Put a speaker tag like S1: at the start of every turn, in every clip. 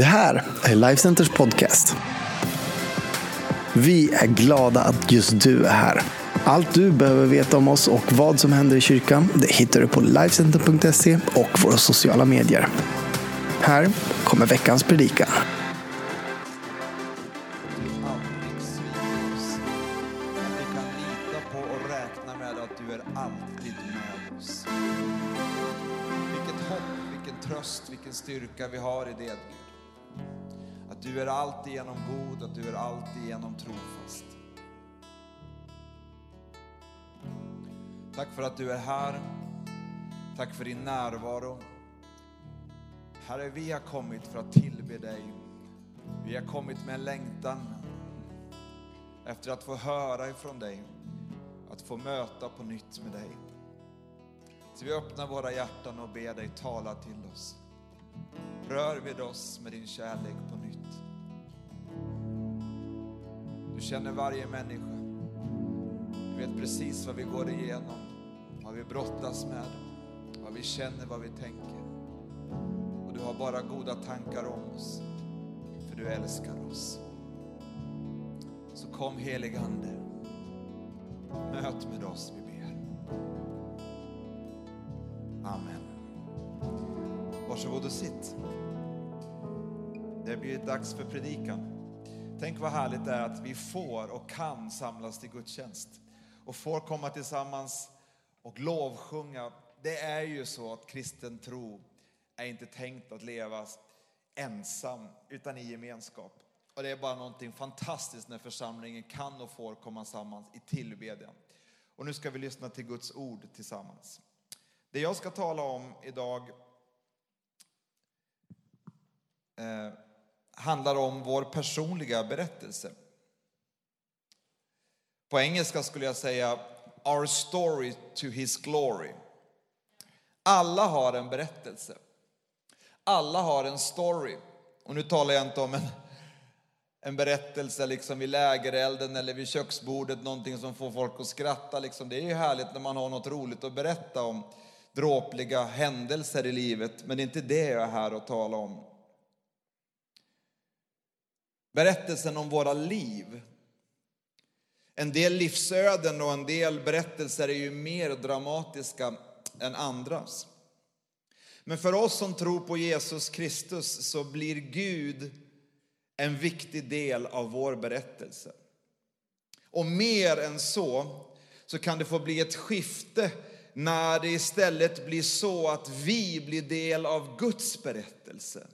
S1: Det här är Lifecenters podcast. Vi är glada att just du är här. Allt du behöver veta om oss och vad som händer i kyrkan det hittar du på Lifecenter.se och våra sociala medier. Här kommer veckans predikan.
S2: Du är alltigenom god, att du är alltigenom trofast. Tack för att du är här. Tack för din närvaro. Herre, vi har kommit för att tillbe dig. Vi har kommit med en längtan efter att få höra ifrån dig, att få möta på nytt med dig. Så vi öppnar våra hjärtan och ber dig tala till oss. Rör vid oss med din kärlek känner varje människa. Du vet precis vad vi går igenom, vad vi brottas med, vad vi känner, vad vi tänker. Och du har bara goda tankar om oss, för du älskar oss. Så kom helig Ande. Möt med oss, vi ber. Amen. Varsågod och sitt. Det blir dags för predikan. Tänk vad härligt det är att vi får och kan samlas till gudstjänst. Och får komma tillsammans och lovsjunga. Det är ju så att kristen tro är inte tänkt att levas ensam, utan i gemenskap. Och det är bara någonting fantastiskt när församlingen kan och får komma samman i tillbedjan. Och nu ska vi lyssna till Guds ord tillsammans. Det jag ska tala om idag eh, handlar om vår personliga berättelse. På engelska skulle jag säga Our story to his glory. Alla har en berättelse. Alla har en story. Och nu talar jag inte om en, en berättelse liksom vid lägerelden eller vid köksbordet, någonting som får folk att skratta. Liksom. Det är ju härligt när man har något roligt att berätta om dråpliga händelser i livet, men det är inte det jag är här att tala om. Berättelsen om våra liv. En del livsöden och en del berättelser är ju mer dramatiska än andras. Men för oss som tror på Jesus Kristus så blir Gud en viktig del av vår berättelse. Och mer än så, så kan det få bli ett skifte när det istället blir så att vi blir del av Guds berättelse.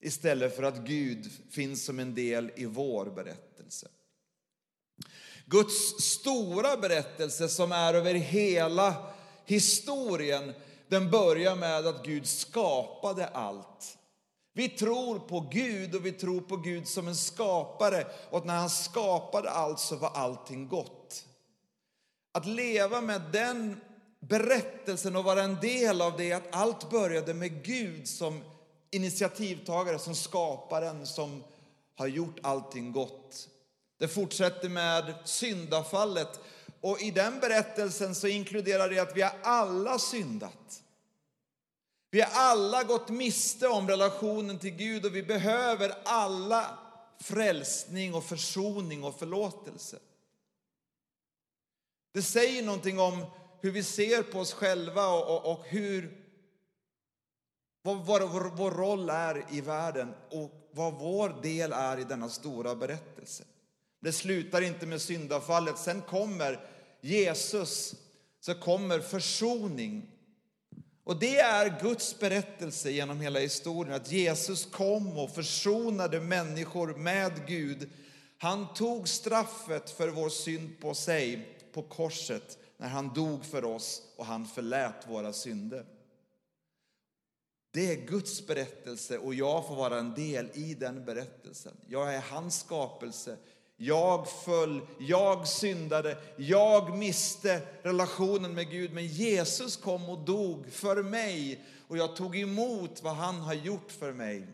S2: Istället för att Gud finns som en del i vår berättelse. Guds stora berättelse som är över hela historien den börjar med att Gud skapade allt. Vi tror på Gud och vi tror på Gud som en skapare och när han skapade allt så var allting gott. Att leva med den berättelsen och vara en del av det, att allt började med Gud som initiativtagare, som skaparen som har gjort allting gott. Det fortsätter med syndafallet och i den berättelsen så inkluderar det att vi har alla syndat. Vi har alla gått miste om relationen till Gud och vi behöver alla frälsning och försoning och förlåtelse. Det säger någonting om hur vi ser på oss själva och, och, och hur vad vår, vår, vår roll är i världen och vad vår del är i denna stora berättelse. Det slutar inte med syndafallet. Sen kommer Jesus, så kommer försoning. Och det är Guds berättelse genom hela historien, att Jesus kom och försonade människor med Gud. Han tog straffet för vår synd på sig på korset när han dog för oss och han förlät våra synder. Det är Guds berättelse och jag får vara en del i den berättelsen. Jag är hans skapelse. Jag föll, jag syndade, jag miste relationen med Gud. Men Jesus kom och dog för mig och jag tog emot vad han har gjort för mig.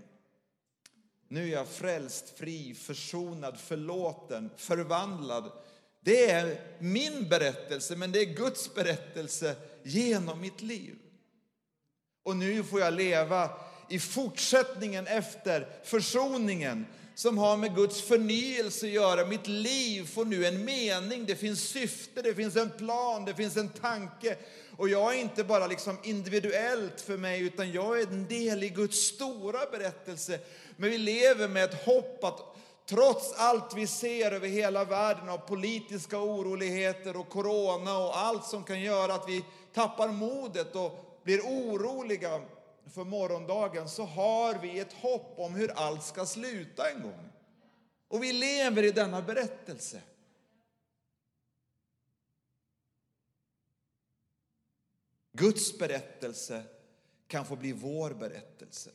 S2: Nu är jag frälst, fri, försonad, förlåten, förvandlad. Det är min berättelse, men det är Guds berättelse genom mitt liv. Och nu får jag leva i fortsättningen efter försoningen som har med Guds förnyelse att göra. Mitt liv får nu en mening, det finns syfte, det finns en plan, det finns en tanke. Och jag är inte bara liksom individuellt för mig, utan jag är en del i Guds stora berättelse. Men vi lever med ett hopp att trots allt vi ser över hela världen av politiska oroligheter och corona och allt som kan göra att vi tappar modet och blir oroliga för morgondagen så har vi ett hopp om hur allt ska sluta en gång. Och vi lever i denna berättelse. Guds berättelse kan få bli vår berättelse.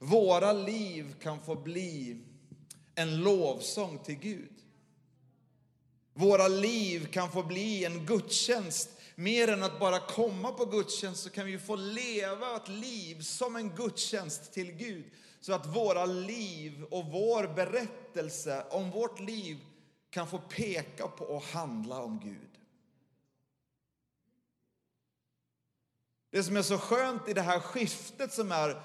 S2: Våra liv kan få bli en lovsång till Gud. Våra liv kan få bli en gudstjänst. Mer än att bara komma på gudstjänst så kan vi få leva ett liv som en gudstjänst till Gud. Så att våra liv och vår berättelse om vårt liv kan få peka på och handla om Gud. Det som är så skönt i det här skiftet som är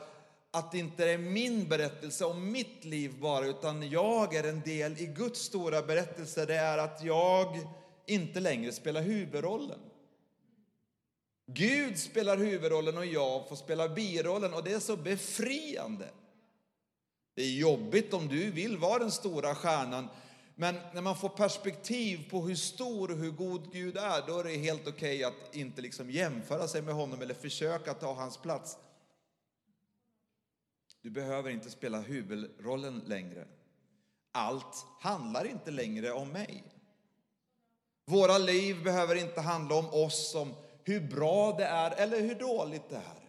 S2: att det inte är min berättelse om mitt liv bara, utan jag är en del i Guds stora berättelse, det är att jag inte längre spelar huvudrollen. Gud spelar huvudrollen och jag får spela birollen och det är så befriande. Det är jobbigt om du vill vara den stora stjärnan, men när man får perspektiv på hur stor och hur god Gud är, då är det helt okej okay att inte liksom jämföra sig med honom eller försöka ta hans plats. Du behöver inte spela huvudrollen längre. Allt handlar inte längre om mig. Våra liv behöver inte handla om oss, som hur bra det är eller hur dåligt det är.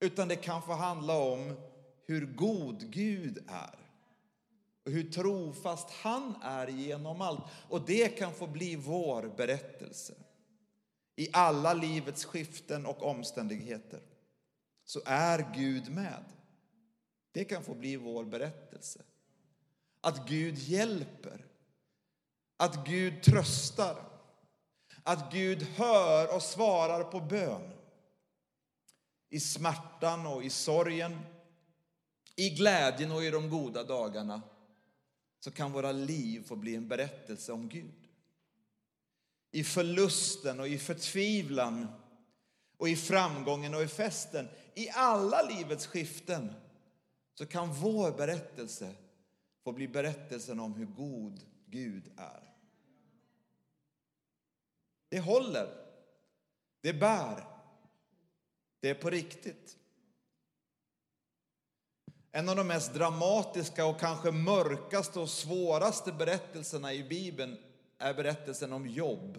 S2: Utan det kan få handla om hur god Gud är. Och hur trofast han är genom allt. Och det kan få bli vår berättelse. I alla livets skiften och omständigheter så är Gud med. Det kan få bli vår berättelse. Att Gud hjälper. Att Gud tröstar. Att Gud hör och svarar på bön. I smärtan och i sorgen, i glädjen och i de goda dagarna så kan våra liv få bli en berättelse om Gud. I förlusten och i förtvivlan och i framgången och i festen, i alla livets skiften så kan vår berättelse få bli berättelsen om hur god Gud är. Det håller. Det bär. Det är på riktigt. En av de mest dramatiska och kanske mörkaste och svåraste berättelserna i Bibeln är berättelsen om Jobb.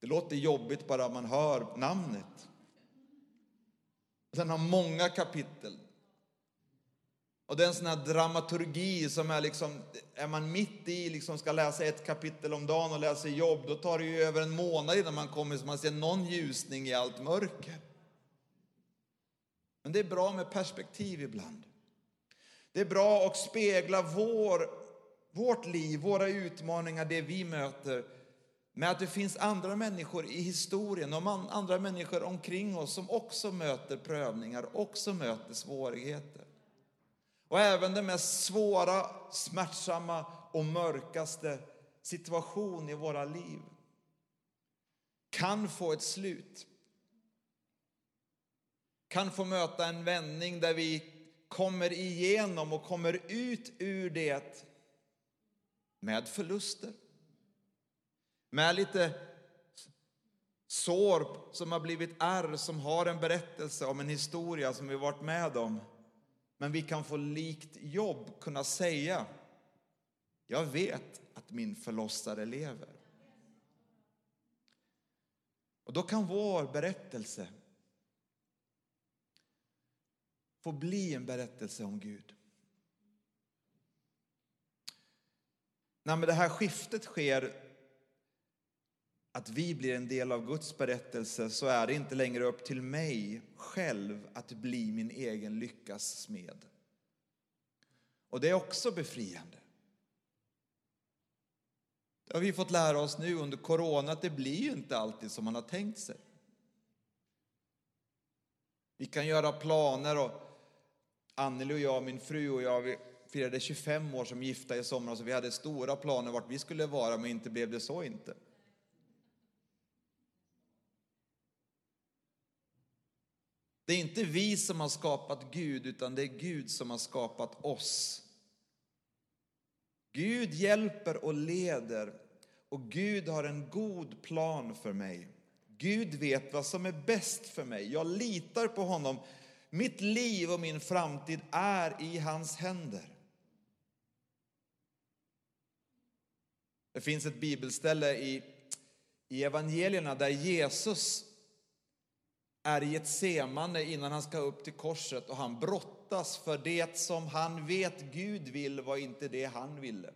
S2: Det låter jobbigt bara man hör namnet. Den har många kapitel. Och det är en sån här dramaturgi som är liksom, är man mitt i, liksom ska läsa ett kapitel om dagen och läsa jobb, då tar det ju över en månad innan man kommer så man ser någon ljusning i allt mörker. Men det är bra med perspektiv ibland. Det är bra att spegla vår, vårt liv, våra utmaningar, det vi möter med att det finns andra människor i historien och andra människor omkring oss som också möter prövningar, också möter svårigheter. Och även den mest svåra, smärtsamma och mörkaste situation i våra liv kan få ett slut. Kan få möta en vändning där vi kommer igenom och kommer ut ur det med förluster. Med lite sår som har blivit ärr, som har en berättelse om en historia som vi varit med om. Men vi kan få likt jobb kunna säga, jag vet att min förlossare lever. Och då kan vår berättelse få bli en berättelse om Gud. När det här skiftet sker, att vi blir en del av Guds berättelse, så är det inte längre upp till mig själv att bli min egen lyckas smed. Och det är också befriande. Det har vi fått lära oss nu under corona, att det blir ju inte alltid som man har tänkt sig. Vi kan göra planer och Anneli och jag, min fru och jag, vi firade 25 år som gifta i somras och vi hade stora planer vart vi skulle vara, men inte blev det så inte. Det är inte vi som har skapat Gud, utan det är Gud som har skapat oss. Gud hjälper och leder och Gud har en god plan för mig. Gud vet vad som är bäst för mig. Jag litar på honom. Mitt liv och min framtid är i hans händer. Det finns ett bibelställe i, i evangelierna där Jesus är i ett innan han ska upp till korset och han brottas för det som han vet Gud vill var inte det han ville.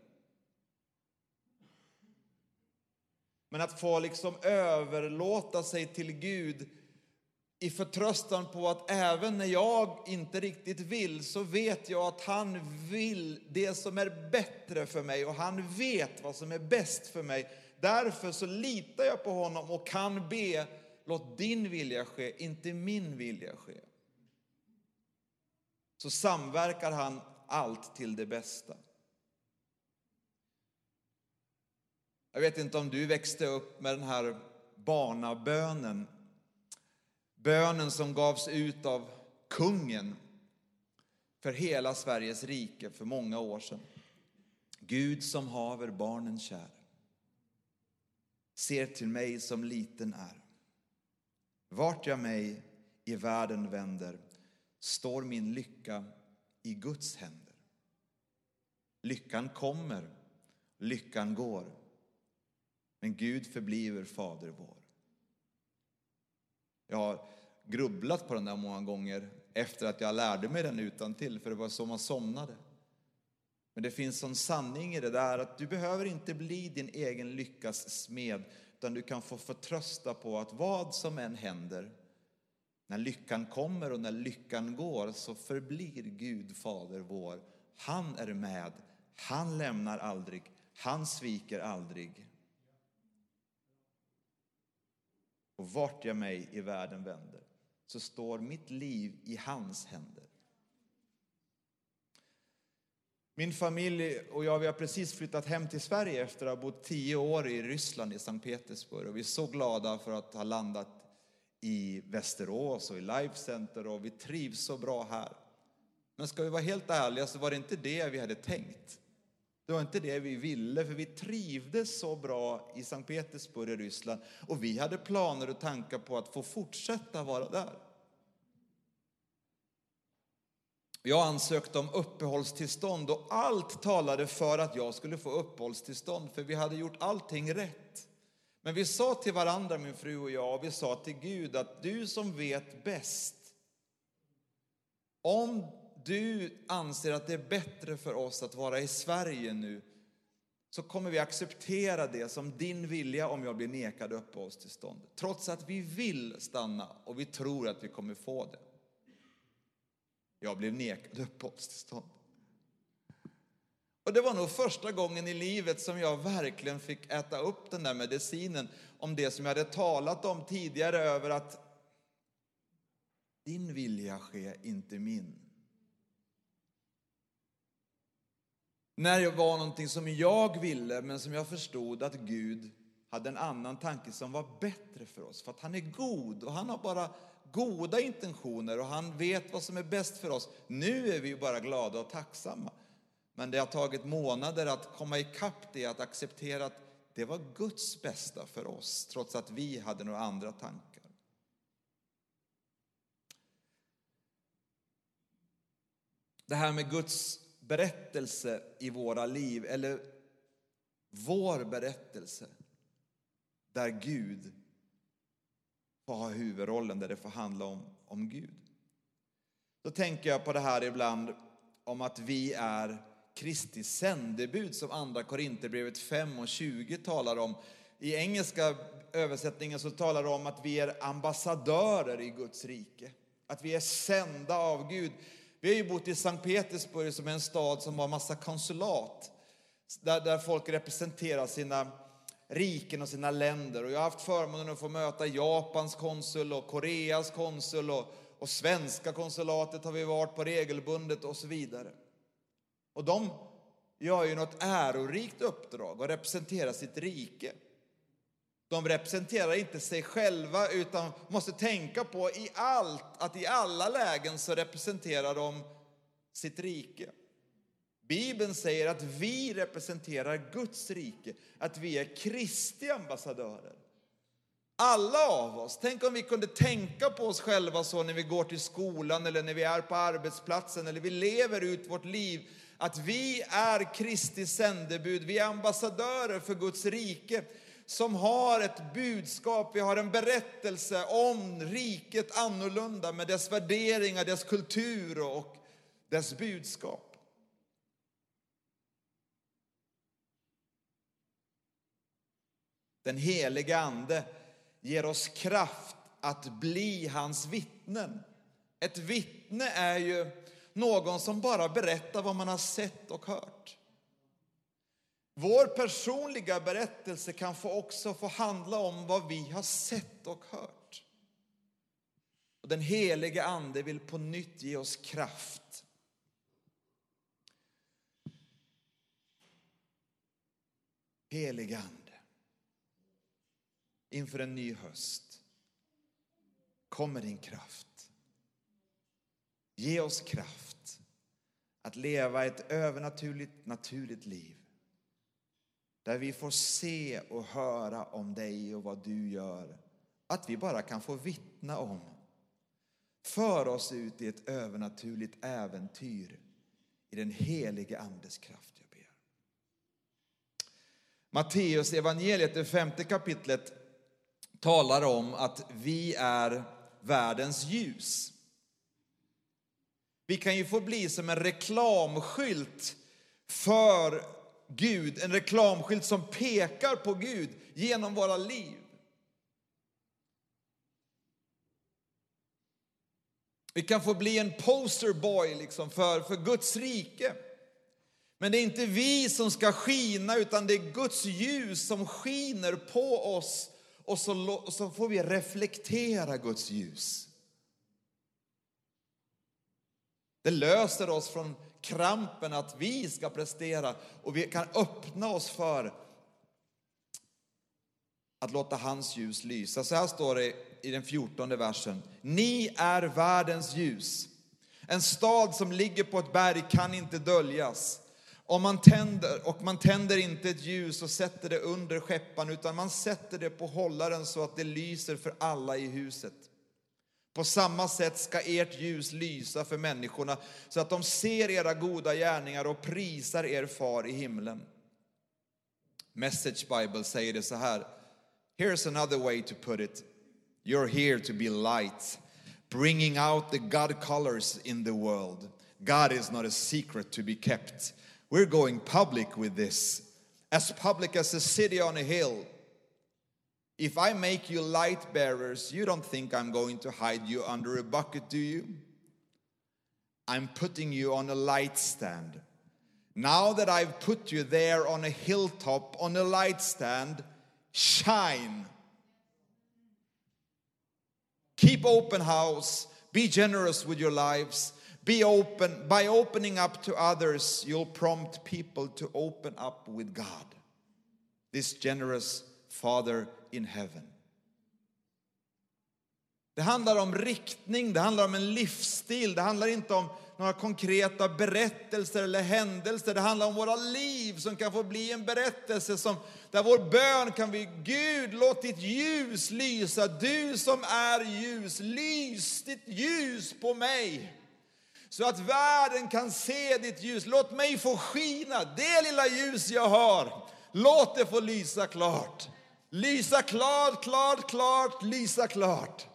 S2: Men att få liksom överlåta sig till Gud i förtröstan på att även när jag inte riktigt vill så vet jag att han vill det som är bättre för mig och han vet vad som är bäst för mig. Därför så litar jag på honom och kan be låt din vilja ske, inte min vilja ske. Så samverkar han allt till det bästa. Jag vet inte om du växte upp med den här barnabönen. Bönen som gavs ut av kungen för hela Sveriges rike för många år sedan. Gud som haver barnen kär, ser till mig som liten är. Vart jag mig i världen vänder står min lycka i Guds händer. Lyckan kommer, lyckan går, men Gud förbliver Fader vår. Jag har grubblat på den där många gånger efter att jag lärde mig den utan till för det var så man somnade. Men det finns en sanning i det där att du behöver inte bli din egen lyckas smed utan du kan få förtrösta på att vad som än händer, när lyckan kommer och när lyckan går så förblir Gud Fader vår. Han är med, han lämnar aldrig, han sviker aldrig. Och vart jag mig i världen vänder så står mitt liv i hans händer. Min familj och jag vi har precis flyttat hem till Sverige efter att ha bott tio år i Ryssland, i Sankt Petersburg. Och vi är så glada för att ha landat i Västerås och i Life Center och vi trivs så bra här. Men ska vi vara helt ärliga så var det inte det vi hade tänkt. Det var inte det vi ville, för vi trivdes så bra i Sankt Petersburg i Ryssland och vi hade planer och tankar på att få fortsätta vara där. Jag ansökte om uppehållstillstånd och allt talade för att jag skulle få uppehållstillstånd för vi hade gjort allting rätt. Men vi sa till varandra, min fru och jag, och vi sa till Gud att du som vet bäst, om du anser att det är bättre för oss att vara i Sverige nu, så kommer vi acceptera det som din vilja om jag blir nekad uppehållstillstånd. Trots att vi vill stanna och vi tror att vi kommer få det. Jag blev nekad uppehållstillstånd. Och det var nog första gången i livet som jag verkligen fick äta upp den där medicinen om det som jag hade talat om tidigare över att din vilja ske, inte min. När det var någonting som jag ville, men som jag förstod att Gud hade en annan tanke som var bättre för oss. För att han är god och han har bara goda intentioner och han vet vad som är bäst för oss. Nu är vi bara glada och tacksamma. Men det har tagit månader att komma ikapp det, att acceptera att det var Guds bästa för oss, trots att vi hade några andra tankar. Det här med Guds berättelse i våra liv, eller vår berättelse, där Gud får ha huvudrollen, där det får handla om, om Gud. Då tänker jag på det här ibland om att vi är Kristi sändebud som andra Korinthierbrevet 5 och 20 talar om. I engelska översättningen så talar det om att vi är ambassadörer i Guds rike. Att vi är sända av Gud. Vi har ju bott i Sankt Petersburg som är en stad som har massa konsulat. Där, där folk representerar sina riken och sina länder. Och jag har haft förmånen att få möta Japans konsul och Koreas konsul och, och svenska konsulatet har vi varit på regelbundet och så vidare. Och de gör ju något ärorikt uppdrag och representerar sitt rike. De representerar inte sig själva utan måste tänka på i allt, att i alla lägen så representerar de sitt rike. Bibeln säger att vi representerar Guds rike, att vi är Kristi ambassadörer. Alla av oss. Tänk om vi kunde tänka på oss själva så när vi går till skolan eller när vi är på arbetsplatsen eller vi lever ut vårt liv. Att vi är Kristi sändebud, vi är ambassadörer för Guds rike som har ett budskap, vi har en berättelse om riket annorlunda med dess värderingar, dess kultur och dess budskap. Den helige Ande ger oss kraft att bli hans vittnen. Ett vittne är ju någon som bara berättar vad man har sett och hört. Vår personliga berättelse kan få också få handla om vad vi har sett och hört. Och den helige Ande vill på nytt ge oss kraft. Helige Ande, inför en ny höst kom med din kraft. Ge oss kraft att leva ett övernaturligt naturligt liv där vi får se och höra om dig och vad du gör. Att vi bara kan få vittna om. För oss ut i ett övernaturligt äventyr i den helige Andes kraft, jag ber. Matteus evangeliet, det femte kapitlet, talar om att vi är världens ljus. Vi kan ju få bli som en reklamskylt för Gud, en reklamskylt som pekar på Gud genom våra liv. Vi kan få bli en posterboy liksom för, för Guds rike. Men det är inte vi som ska skina, utan det är Guds ljus som skiner på oss och så, så får vi reflektera Guds ljus. Det löser oss från krampen att vi ska prestera och vi kan öppna oss för att låta hans ljus lysa. Så här står det i den fjortonde versen. Ni är världens ljus. En stad som ligger på ett berg kan inte döljas. Om man tänder, och man tänder inte ett ljus och sätter det under skeppan utan man sätter det på hållaren så att det lyser för alla i huset. På samma sätt ska ert ljus lysa för människorna så att de ser era goda gärningar och prisar er far i himlen. Message Bible säger det så här. Here's another way to put it. You're here to be light, bringing out the God colors in the world. God is not a secret to be kept. We're going public with this, as public as a city on a hill. If I make you light bearers, you don't think I'm going to hide you under a bucket, do you? I'm putting you on a light stand. Now that I've put you there on a hilltop, on a light stand, shine. Keep open house. Be generous with your lives. Be open. By opening up to others, you'll prompt people to open up with God. This generous Father in heaven. Det handlar om riktning, det handlar om en livsstil, det handlar inte om några konkreta berättelser eller händelser. Det handlar om våra liv som kan få bli en berättelse som, där vår bön kan bli Gud, låt ditt ljus lysa. Du som är ljus, lys ditt ljus på mig. Så att världen kan se ditt ljus. Låt mig få skina, det lilla ljus jag har. Låt det få lysa klart. Lysa klart, klart, klart, lysa klart.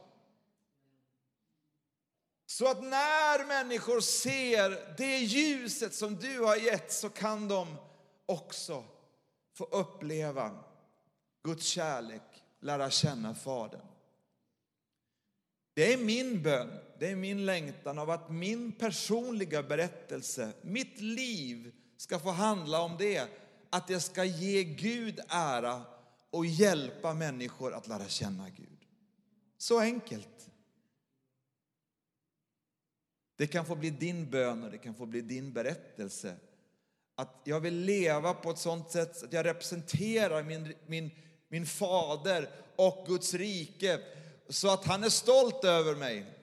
S2: Så att när människor ser det ljuset som du har gett så kan de också få uppleva Guds kärlek, lära känna Fadern. Det är min bön, det är min längtan av att min personliga berättelse, mitt liv ska få handla om det. Att jag ska ge Gud ära och hjälpa människor att lära känna Gud. Så enkelt. Det kan få bli din bön och det kan få bli din berättelse. Att jag vill leva på ett sånt sätt att jag representerar min, min, min fader och Guds rike så att han är stolt över mig.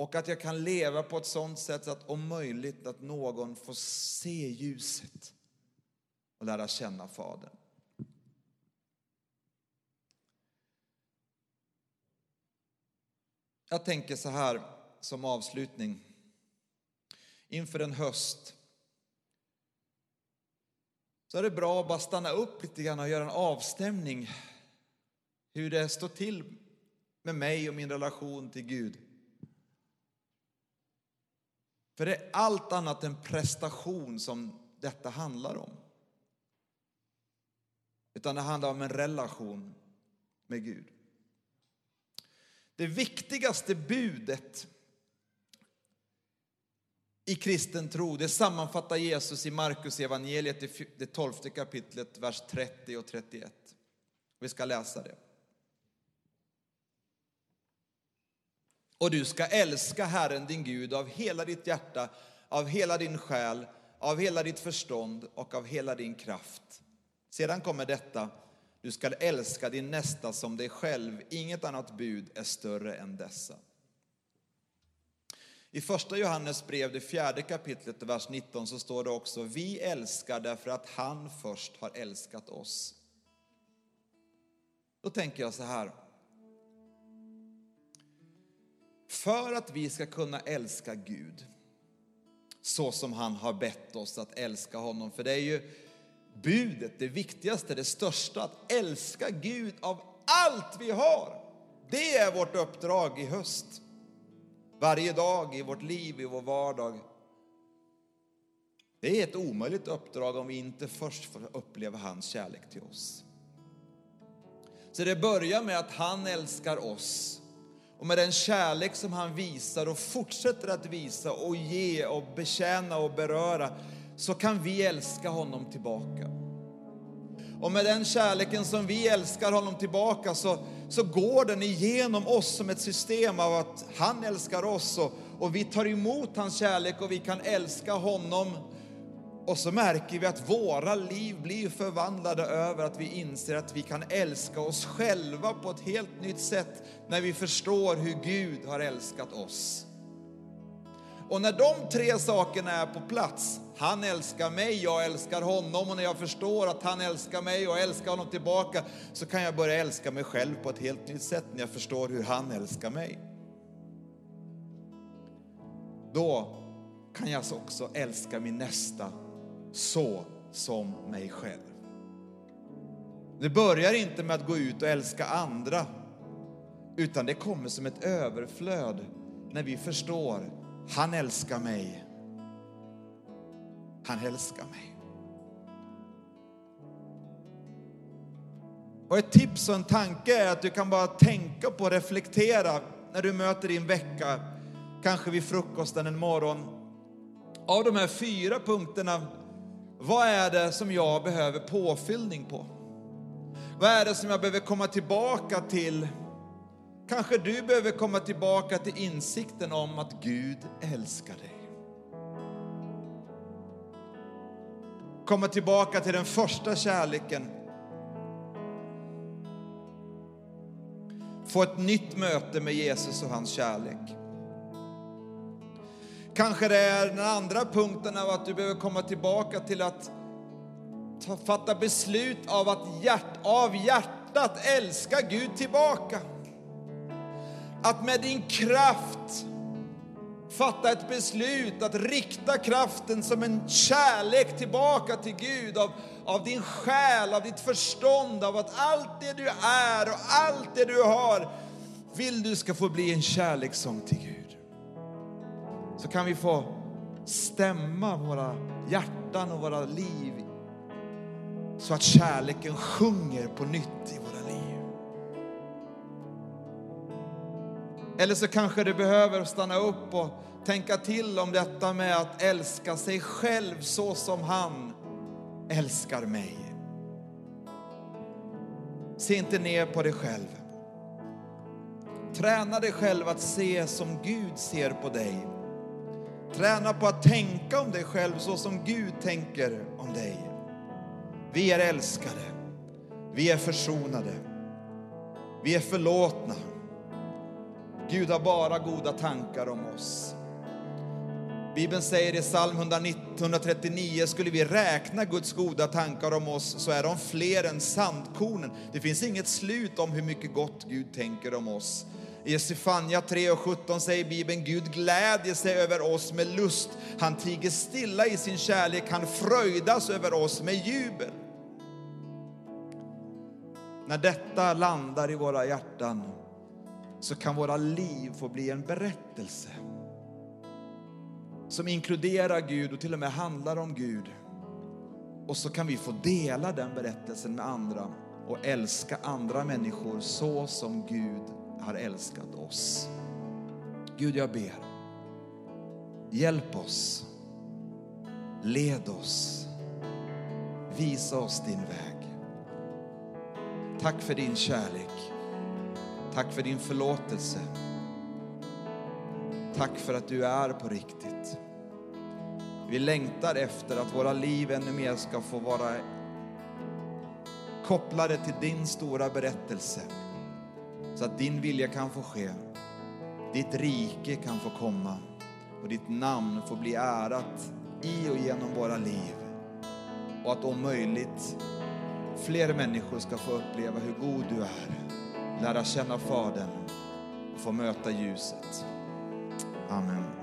S2: Och att jag kan leva på ett sådant sätt att om möjligt att någon får se ljuset och lära känna Fadern. Jag tänker så här som avslutning. Inför en höst så är det bra att bara stanna upp lite grann och göra en avstämning hur det står till med mig och min relation till Gud. För det är allt annat än prestation som detta handlar om. Utan det handlar om en relation med Gud. Det viktigaste budet i kristen tro, det sammanfattar Jesus i Markus evangeliet det tolfte kapitlet, vers 30 och 31. Vi ska läsa det. Och du ska älska Herren din Gud av hela ditt hjärta, av hela din själ, av hela ditt förstånd och av hela din kraft. Sedan kommer detta, du ska älska din nästa som dig själv. Inget annat bud är större än dessa. I första Johannes brev, det fjärde kapitlet, vers 19, så står det också, vi älskar därför att han först har älskat oss. Då tänker jag så här, för att vi ska kunna älska Gud så som han har bett oss att älska honom, för det är ju budet, det viktigaste, det största, att älska Gud av allt vi har. Det är vårt uppdrag i höst. Varje dag i vårt liv, i vår vardag. Det är ett omöjligt uppdrag om vi inte först får uppleva hans kärlek till oss. Så det börjar med att han älskar oss och med den kärlek som han visar och fortsätter att visa och ge och betjäna och beröra så kan vi älska honom tillbaka. Och med den kärleken som vi älskar honom tillbaka så, så går den igenom oss som ett system av att han älskar oss och, och vi tar emot hans kärlek och vi kan älska honom. Och så märker vi att våra liv blir förvandlade över att vi inser att vi kan älska oss själva på ett helt nytt sätt när vi förstår hur Gud har älskat oss. Och när de tre sakerna är på plats, han älskar mig, jag älskar honom och när jag förstår att han älskar mig och älskar honom tillbaka så kan jag börja älska mig själv på ett helt nytt sätt när jag förstår hur han älskar mig. Då kan jag också älska min nästa så som mig själv. Det börjar inte med att gå ut och älska andra utan det kommer som ett överflöd när vi förstår han älskar mig. Han älskar mig. Och ett tips och en tanke är att du kan bara tänka på och reflektera när du möter din vecka, kanske vid frukosten en morgon. Av de här fyra punkterna, vad är det som jag behöver påfyllning på? Vad är det som jag behöver komma tillbaka till Kanske du behöver komma tillbaka till insikten om att Gud älskar dig. Komma tillbaka till den första kärleken. Få ett nytt möte med Jesus och hans kärlek. Kanske det är den andra punkten av att du behöver komma tillbaka till att fatta beslut av att hjärt, av hjärtat älska Gud tillbaka. Att med din kraft fatta ett beslut att rikta kraften som en kärlek tillbaka till Gud av, av din själ, av ditt förstånd, av att allt det du är och allt det du har vill du ska få bli en kärlekssång till Gud. Så kan vi få stämma våra hjärtan och våra liv så att kärleken sjunger på nytt i våra liv. Eller så kanske du behöver stanna upp och tänka till om detta med att älska sig själv så som han älskar mig. Se inte ner på dig själv. Träna dig själv att se som Gud ser på dig. Träna på att tänka om dig själv så som Gud tänker om dig. Vi är älskade. Vi är försonade. Vi är förlåtna. Gud har bara goda tankar om oss. Bibeln säger i psalm 139, skulle vi räkna Guds goda tankar om oss så är de fler än sandkornen. Det finns inget slut om hur mycket gott Gud tänker om oss. I Sefania 3 och 17 säger Bibeln, Gud glädjer sig över oss med lust. Han tiger stilla i sin kärlek, han fröjdas över oss med jubel. När detta landar i våra hjärtan så kan våra liv få bli en berättelse som inkluderar Gud och till och med handlar om Gud. Och så kan vi få dela den berättelsen med andra och älska andra människor så som Gud har älskat oss. Gud, jag ber. Hjälp oss. Led oss. Visa oss din väg. Tack för din kärlek. Tack för din förlåtelse. Tack för att du är på riktigt. Vi längtar efter att våra liv ännu mer ska få vara kopplade till din stora berättelse. Så att din vilja kan få ske, ditt rike kan få komma och ditt namn får bli ärat i och genom våra liv. Och att om möjligt fler människor ska få uppleva hur god du är, lära känna Fadern och få möta ljuset. Amen.